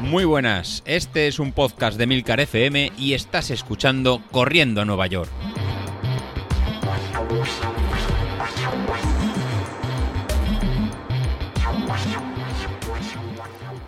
Muy buenas, este es un podcast de Milcar FM y estás escuchando Corriendo a Nueva York.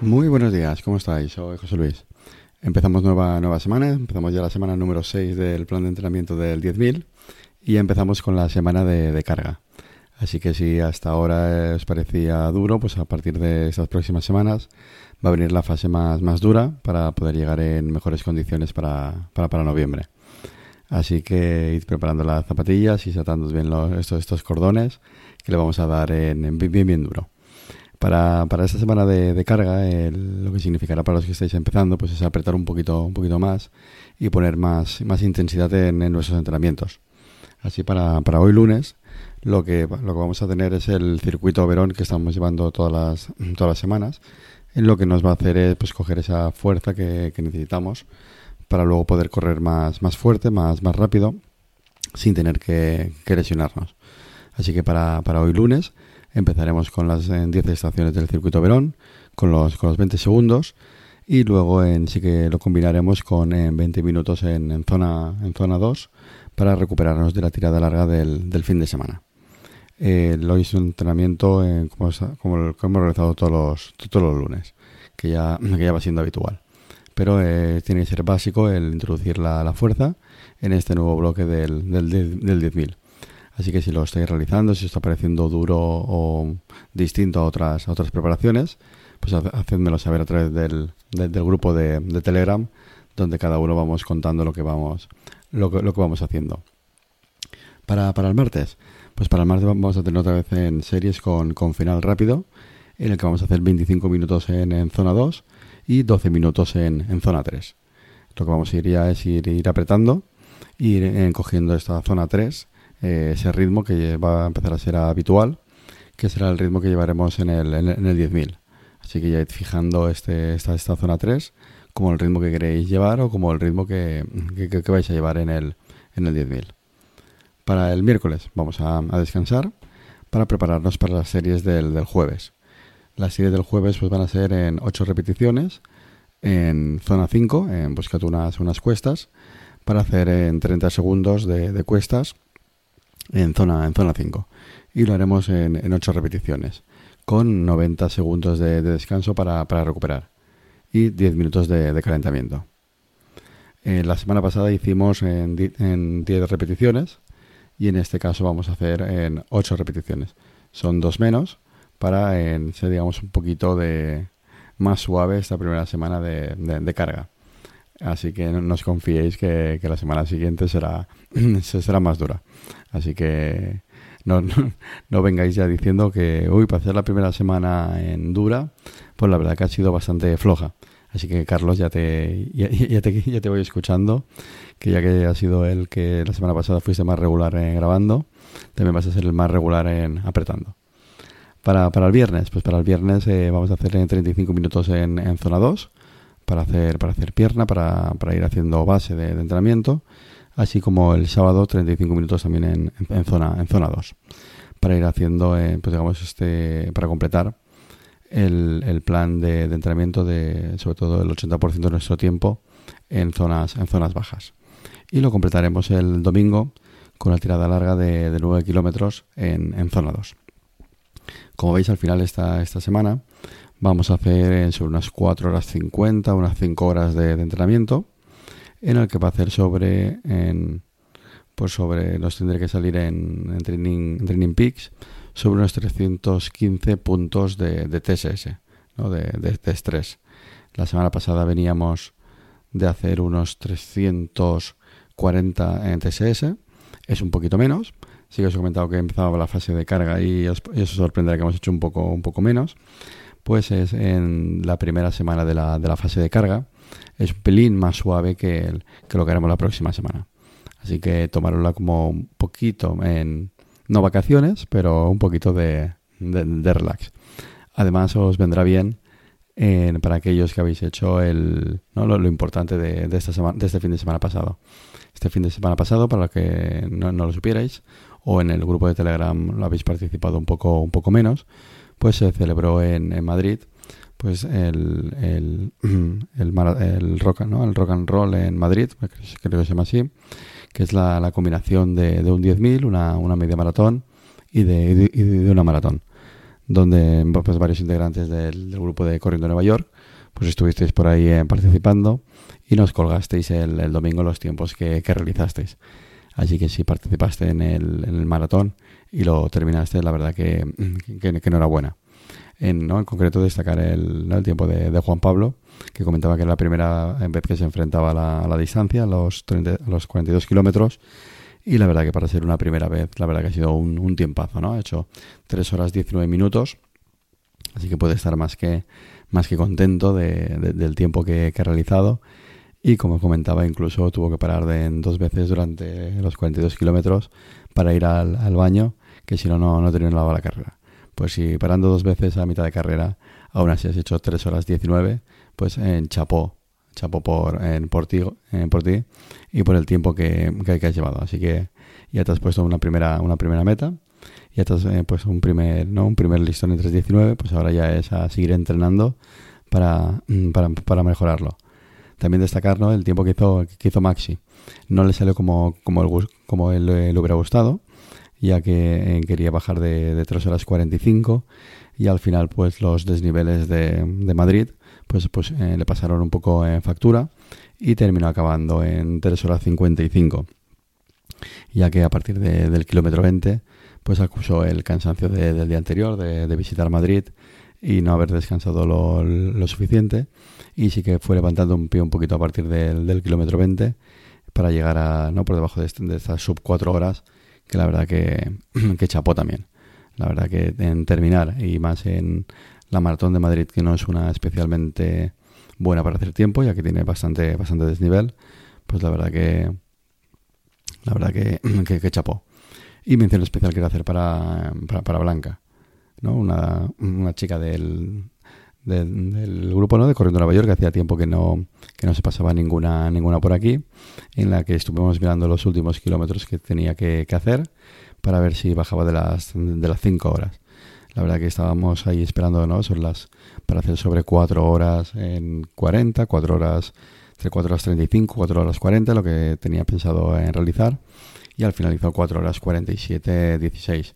Muy buenos días, ¿cómo estáis? Soy José Luis. Empezamos nueva, nueva semana, empezamos ya la semana número 6 del plan de entrenamiento del 10.000 y empezamos con la semana de, de carga. Así que si hasta ahora os parecía duro, pues a partir de estas próximas semanas va a venir la fase más, más dura para poder llegar en mejores condiciones para, para, noviembre. Así que id preparando las zapatillas y atando bien estos, estos cordones que le vamos a dar en, en bien, bien duro. Para, para esta semana de, carga, lo que significará para los que estáis empezando, pues es apretar un poquito, un poquito más y poner más, más intensidad en, en nuestros entrenamientos. Así para, para hoy lunes, lo que, lo que vamos a tener es el circuito Verón que estamos llevando todas las, todas las semanas, en lo que nos va a hacer es pues, coger esa fuerza que, necesitamos para luego poder correr más, más fuerte, más, más rápido, sin tener que, lesionarnos. Así que para, para hoy lunes empezaremos con las 10 estaciones del circuito Verón, con los, con los 20 segundos, y luego en, sí que lo combinaremos con en 20 minutos en, zona, en zona 2 para recuperarnos de la tirada larga del fin de semana. Eh, hoy es un entrenamiento eh, como, como, como, hemos realizado todos los, todos los lunes, que ya, que ya va siendo habitual. Pero eh, tiene que ser básico el introducir la, la, fuerza en este nuevo bloque del, del, del 10.000. Así que si lo estáis realizando, si os está pareciendo duro o distinto a otras, a otras preparaciones, pues hacedmelo saber a través del, del, del grupo de, de, Telegram, donde cada uno vamos contando lo que vamos, lo que, lo que vamos haciendo. Para, para el martes, pues para el martes vamos a tener otra vez en series con, con final rápido, en el que vamos a hacer 25 minutos en, en zona 2 y 12 minutos en, en, zona 3. Lo que vamos a ir ya es ir, ir apretando, ir eh, cogiendo esta zona 3, eh, ese ritmo que va a empezar a ser habitual, que será el ritmo que llevaremos en el, en el 10.000. Así que ya id fijando este, esta, esta zona 3 como el ritmo que queréis llevar o como el ritmo que, que, que vais a llevar en el, en el 10.000. Para el miércoles vamos a, descansar para prepararnos para las series del, jueves. Las series del jueves pues van a ser en 8 repeticiones en zona 5, en buscad unas, unas cuestas, para hacer en 30 segundos de, cuestas en zona, en zona 5. Y lo haremos en, en 8 repeticiones, con 90 segundos de, de descanso para, recuperar y 10 minutos de, de calentamiento. Eh, la semana pasada hicimos en, en 10 repeticiones y en este caso vamos a hacer en 8 repeticiones. Son dos menos para en, ser digamos un poquito de más suave esta primera semana de, de, carga. Así que no, no os confiéis que, que, la semana siguiente será, será más dura. Así que no, no, no, vengáis ya diciendo que, uy, para hacer la primera semana en dura, pues la verdad que ha sido bastante floja. Así que Carlos, ya te, ya, te, ya te voy escuchando, que ya que ha sido el que la semana pasada fuiste más regular en grabando, también vas a ser el más regular en apretando. Para, para el viernes, pues para el viernes eh, vamos a hacer 35 minutos en, en, zona 2 para hacer, para hacer pierna, para, para ir haciendo base de, de, entrenamiento, así como el sábado 35 minutos también en, en, zona, en zona 2 para ir haciendo, eh, pues digamos, este, para completar el, plan de, entrenamiento de sobre todo el 80% de nuestro tiempo en zonas, en zonas bajas. Y lo completaremos el domingo con la tirada larga de, de 9 kilómetros en, en, zona 2. Como veis al final esta, esta semana vamos a hacer sobre unas 4 horas 50, unas 5 horas de, entrenamiento en el que va a hacer sobre pues sobre nos tendré que salir en, en training, en training peaks sobre unos 315 puntos de, de TSS, ¿no? de, de, de, estrés. La semana pasada veníamos de hacer unos 340 en TSS, es un poquito menos. Sí que os he comentado que empezaba la fase de carga y os, y os sorprenderá que hemos hecho un poco, un poco menos. Pues es en la primera semana de la, de la fase de carga. Es un pelín más suave que, el, que lo que haremos la próxima semana. Así que tomarla como un poquito en, no vacaciones, pero un poquito de, de, relax. Además, os vendrá bien eh, para aquellos que habéis hecho el, ¿no? lo, lo, importante de, de, esta semana, de este fin de semana pasado. Este fin de semana pasado, para los que no, no, lo supierais, o en el grupo de Telegram lo habéis participado un poco, un poco menos, pues se celebró en, Madrid pues el, el, el, rock, ¿no? el rock and roll en Madrid, creo que se llama así, que es la, combinación de, un 10.000, una, una media maratón y de, de, una maratón, donde pues, varios integrantes del, grupo de Corriendo Nueva York pues estuvisteis por ahí eh, participando y nos colgasteis el, domingo los tiempos que, realizasteis. Así que si participaste en el, en el maratón y lo terminaste, la verdad que, que, que enhorabuena. En, ¿no? en concreto destacar el, el tiempo de, de, Juan Pablo, que comentaba que era la primera vez que se enfrentaba a la, a la distancia, a los, 30, los 42 kilómetros, y la verdad que para ser una primera vez, la verdad que ha sido un, un tiempazo, ¿no? Ha hecho 3 horas 19 minutos, así que puede estar más que, más que contento de, del tiempo que, ha realizado y como comentaba incluso tuvo que parar de, dos veces durante los 42 kilómetros para ir al, al, baño que si no no terminaba la carrera pues si parando dos veces a mitad de carrera aún así has hecho 3 horas 19 pues en chapó chapó por, en, por, ti, en, por ti y por el tiempo que, que, has llevado así que ya te has puesto una primera una primera meta ya te has eh, puesto un primer no un primer listón en 3.19 pues ahora ya es a seguir entrenando para, para, para mejorarlo también destacar ¿no? el tiempo que hizo, que hizo Maxi. No le salió como, como, el, como él, le hubiera gustado, ya que eh, quería bajar de, de 3 horas 45 y al final pues los desniveles de, Madrid pues, pues eh, le pasaron un poco en factura y terminó acabando en 3 horas 55 ya que a partir de, del kilómetro 20 pues acusó el cansancio de, del día anterior de, visitar Madrid y no haber descansado lo, lo, suficiente. Y sí que fue levantando un pie un poquito a partir del, kilómetro 20 para llegar a, no por debajo de, este, de estas sub 4 horas, que la verdad que, que chapó también. La verdad que en terminar y más en la maratón de Madrid, que no es una especialmente buena para hacer tiempo, ya que tiene bastante, bastante desnivel, pues la verdad que, la verdad que, que, chapó. Y mención especial quiero hacer para, para, para Blanca ¿no? Una, una chica del, del, grupo ¿no? de Corriendo Nueva York que hacía tiempo que no, que no se pasaba ninguna, ninguna por aquí, en la que estuvimos mirando los últimos kilómetros que tenía que, hacer para ver si bajaba de las, de las 5 horas. La verdad que estábamos ahí esperando ¿no? sobre las, para hacer sobre 4 horas en 40, 4 horas, entre 4 horas 35, 4 horas 40, lo que tenía pensado en realizar. Y al final hizo 4 horas 47, 16.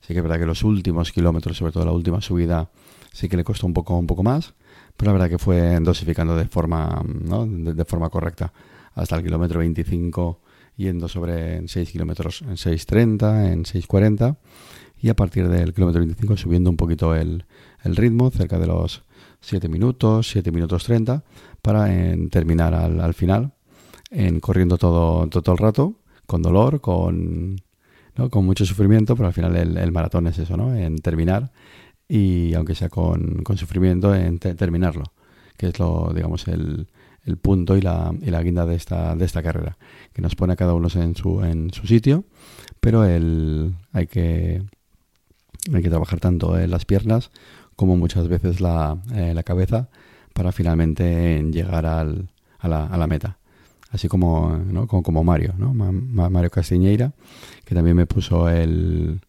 Sí que es verdad que los últimos kilómetros, sobre todo la última subida, sí que le costó un poco, un poco más, pero la verdad que fue dosificando de forma, ¿no? de, forma correcta hasta el kilómetro 25 yendo sobre 6 kilómetros en 6.30, en 6.40 y a partir del kilómetro 25 subiendo un poquito el, el, ritmo, cerca de los 7 minutos, 7 minutos 30, para en, terminar al, al, final, en corriendo todo, todo el rato, con dolor, con con mucho sufrimiento, pero al final el, maratón es eso, ¿no? En terminar y aunque sea con, sufrimiento, en terminarlo, que es lo, digamos, el, punto y la, y la guinda de esta, de esta carrera, que nos pone a cada uno en su, en su sitio, pero el, hay, que, hay que trabajar tanto en las piernas como muchas veces la, eh, la cabeza para finalmente llegar al, a, la, a la meta así como, como, Mario. Mario Castiñeira, que también me puso el,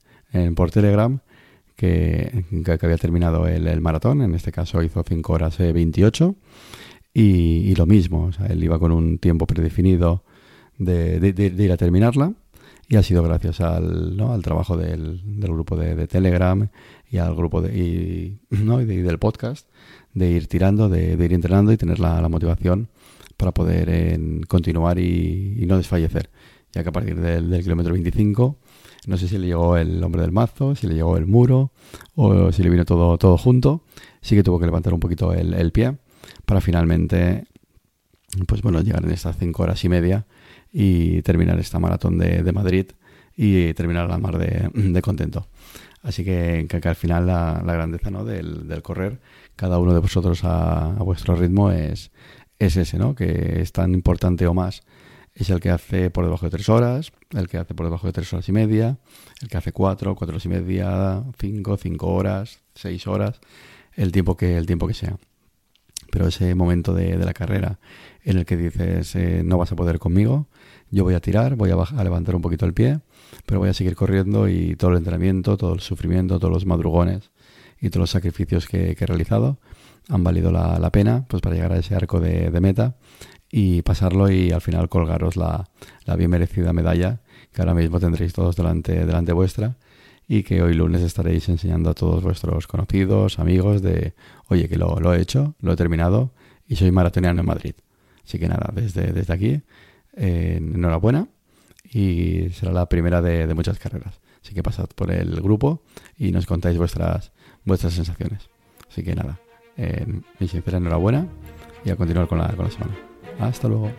por Telegram que, que, había terminado el, maratón, en este caso hizo 5 horas 28 y, y, lo mismo, o sea, él iba con un tiempo predefinido de, de, ir a terminarla y ha sido gracias al, ¿no? al trabajo del, grupo de, Telegram y al grupo de, y, ¿no? y, del podcast de ir tirando, de, ir entrenando y tener la motivación para poder en, continuar y, no desfallecer. Ya que a partir del, kilómetro 25, no sé si le llegó el hombre del mazo, si le llegó el muro o si le vino todo, todo junto, sí que tuvo que levantar un poquito el, pie para finalmente, pues bueno, llegar en estas 5 horas y media y terminar esta maratón de, Madrid y terminar la mar de, contento. Así que, que, al final la, grandeza ¿no? del, correr, cada uno de vosotros a vuestro ritmo es, es ese, ¿no? Que es tan importante o más. Es el que hace por debajo de tres horas, el que hace por debajo de tres horas y media, el que hace cuatro, cuatro horas y media, cinco, cinco horas, seis horas, el tiempo que, el tiempo que sea. Pero ese momento de, la carrera en el que dices, eh, no vas a poder conmigo, yo voy a tirar, voy a, a levantar un poquito el pie, pero voy a seguir corriendo y todo el entrenamiento, todo el sufrimiento, todos los madrugones y todos los sacrificios que, he realizado han valido la, pena pues para llegar a ese arco de, meta y pasarlo y al final colgaros la, bien merecida medalla que ahora mismo tendréis todos delante, delante vuestra y que hoy lunes estaréis enseñando a todos vuestros conocidos, amigos de, oye, que lo, lo he hecho, lo he terminado y soy maratoniano en Madrid. Así que nada, desde, desde aquí, eh, enhorabuena y será la primera de, muchas carreras. Así que pasad por el grupo y nos contáis vuestras, vuestras sensaciones. Así que nada, eh, mi enhorabuena y a continuar con la, con la semana. Hasta luego.